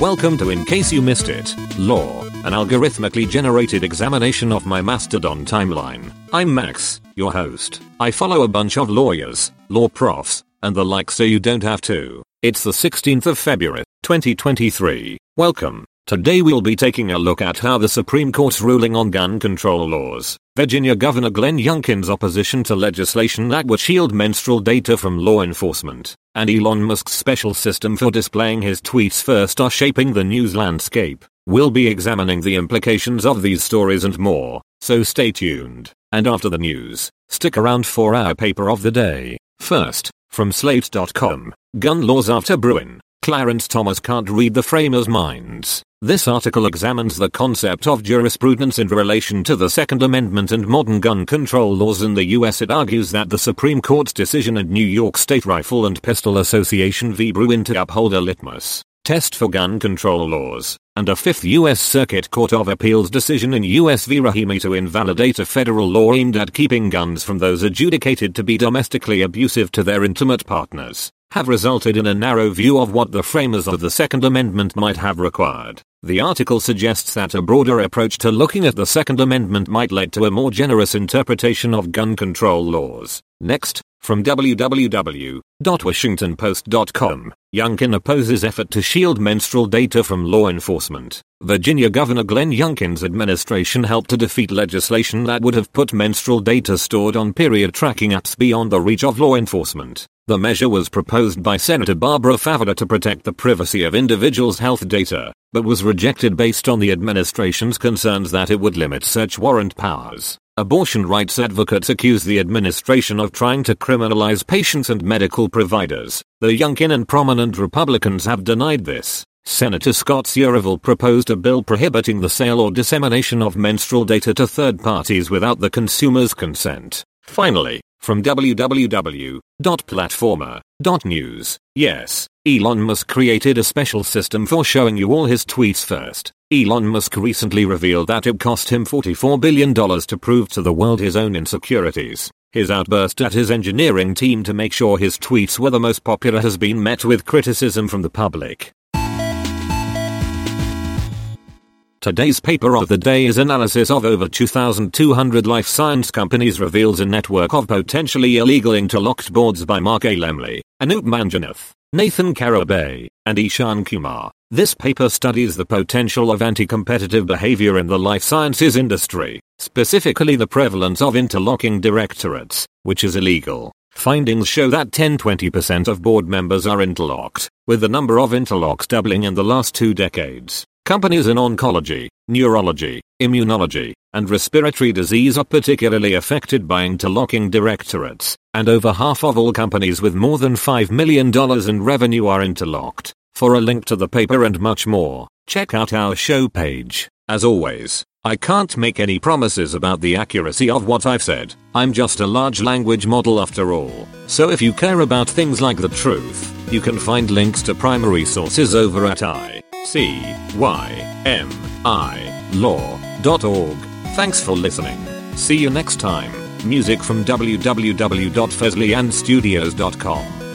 Welcome to In Case You Missed It, Law, an algorithmically generated examination of my Mastodon timeline. I'm Max, your host. I follow a bunch of lawyers, law profs, and the like so you don't have to. It's the 16th of February, 2023. Welcome. Today we'll be taking a look at how the Supreme Court's ruling on gun control laws, Virginia Governor Glenn Youngkin's opposition to legislation that would shield menstrual data from law enforcement, and Elon Musk's special system for displaying his tweets first are shaping the news landscape. We'll be examining the implications of these stories and more, so stay tuned. And after the news, stick around for our paper of the day. First, from Slate.com, Gun Laws After Bruen, Clarence Thomas can't read the framers' minds. This article examines the concept of jurisprudence in relation to the Second Amendment and modern gun control laws in the US. It argues that the Supreme Court's decision and New York State Rifle and Pistol Association v. Bruen to uphold a litmus test for gun control laws, and a Fifth U.S. Circuit Court of Appeals decision in U.S. v. Rahimi to invalidate a federal law aimed at keeping guns from those adjudicated to be domestically abusive to their intimate partners have resulted in a narrow view of what the framers of the Second Amendment might have required. The article suggests that a broader approach to looking at the Second Amendment might lead to a more generous interpretation of gun control laws. Next, from www.washingtonpost.com, Youngkin opposes effort to shield menstrual data from law enforcement. Virginia Governor Glenn Youngkin's administration helped to defeat legislation that would have put menstrual data stored on period tracking apps beyond the reach of law enforcement. The measure was proposed by Senator Barbara Favre to protect the privacy of individuals' health data, but was rejected based on the administration's concerns that it would limit search warrant powers. Abortion rights advocates accuse the administration of trying to criminalize patients and medical providers. The Youngkin and prominent Republicans have denied this. Senator Scott Surovell proposed a bill prohibiting the sale or dissemination of menstrual data to third parties without the consumer's consent. Finally, from www.platformer.news. Yes, Elon Musk created a special system for showing you all his tweets first. Elon Musk recently revealed that it cost him $44 billion to prove to the world his own insecurities. His outburst at his engineering team to make sure his tweets were the most popular has been met with criticism from the public. Today's paper of the day is analysis of over 2,200 life science companies reveals a network of potentially illegal interlocked boards by Mark A. Lemley, Anup Manjunath, Nathan Karabay, and Ishan Kumar. This paper studies the potential of anti-competitive behavior in the life sciences industry, specifically the prevalence of interlocking directorates, which is illegal. Findings show that 10-20% of board members are interlocked, with the number of interlocks doubling in the last two decades. Companies in oncology, neurology, immunology, and respiratory disease are particularly affected by interlocking directorates, and over half of all companies with more than $5 million in revenue are interlocked. For a link to the paper and much more, check out our show page. As always, I can't make any promises about the accuracy of what I've said. I'm just a large language model after all. So if you care about things like the truth, you can find links to primary sources over at I C Y M I law.org. Thanks for listening. See you next time. Music from www.fesleyandstudios.com.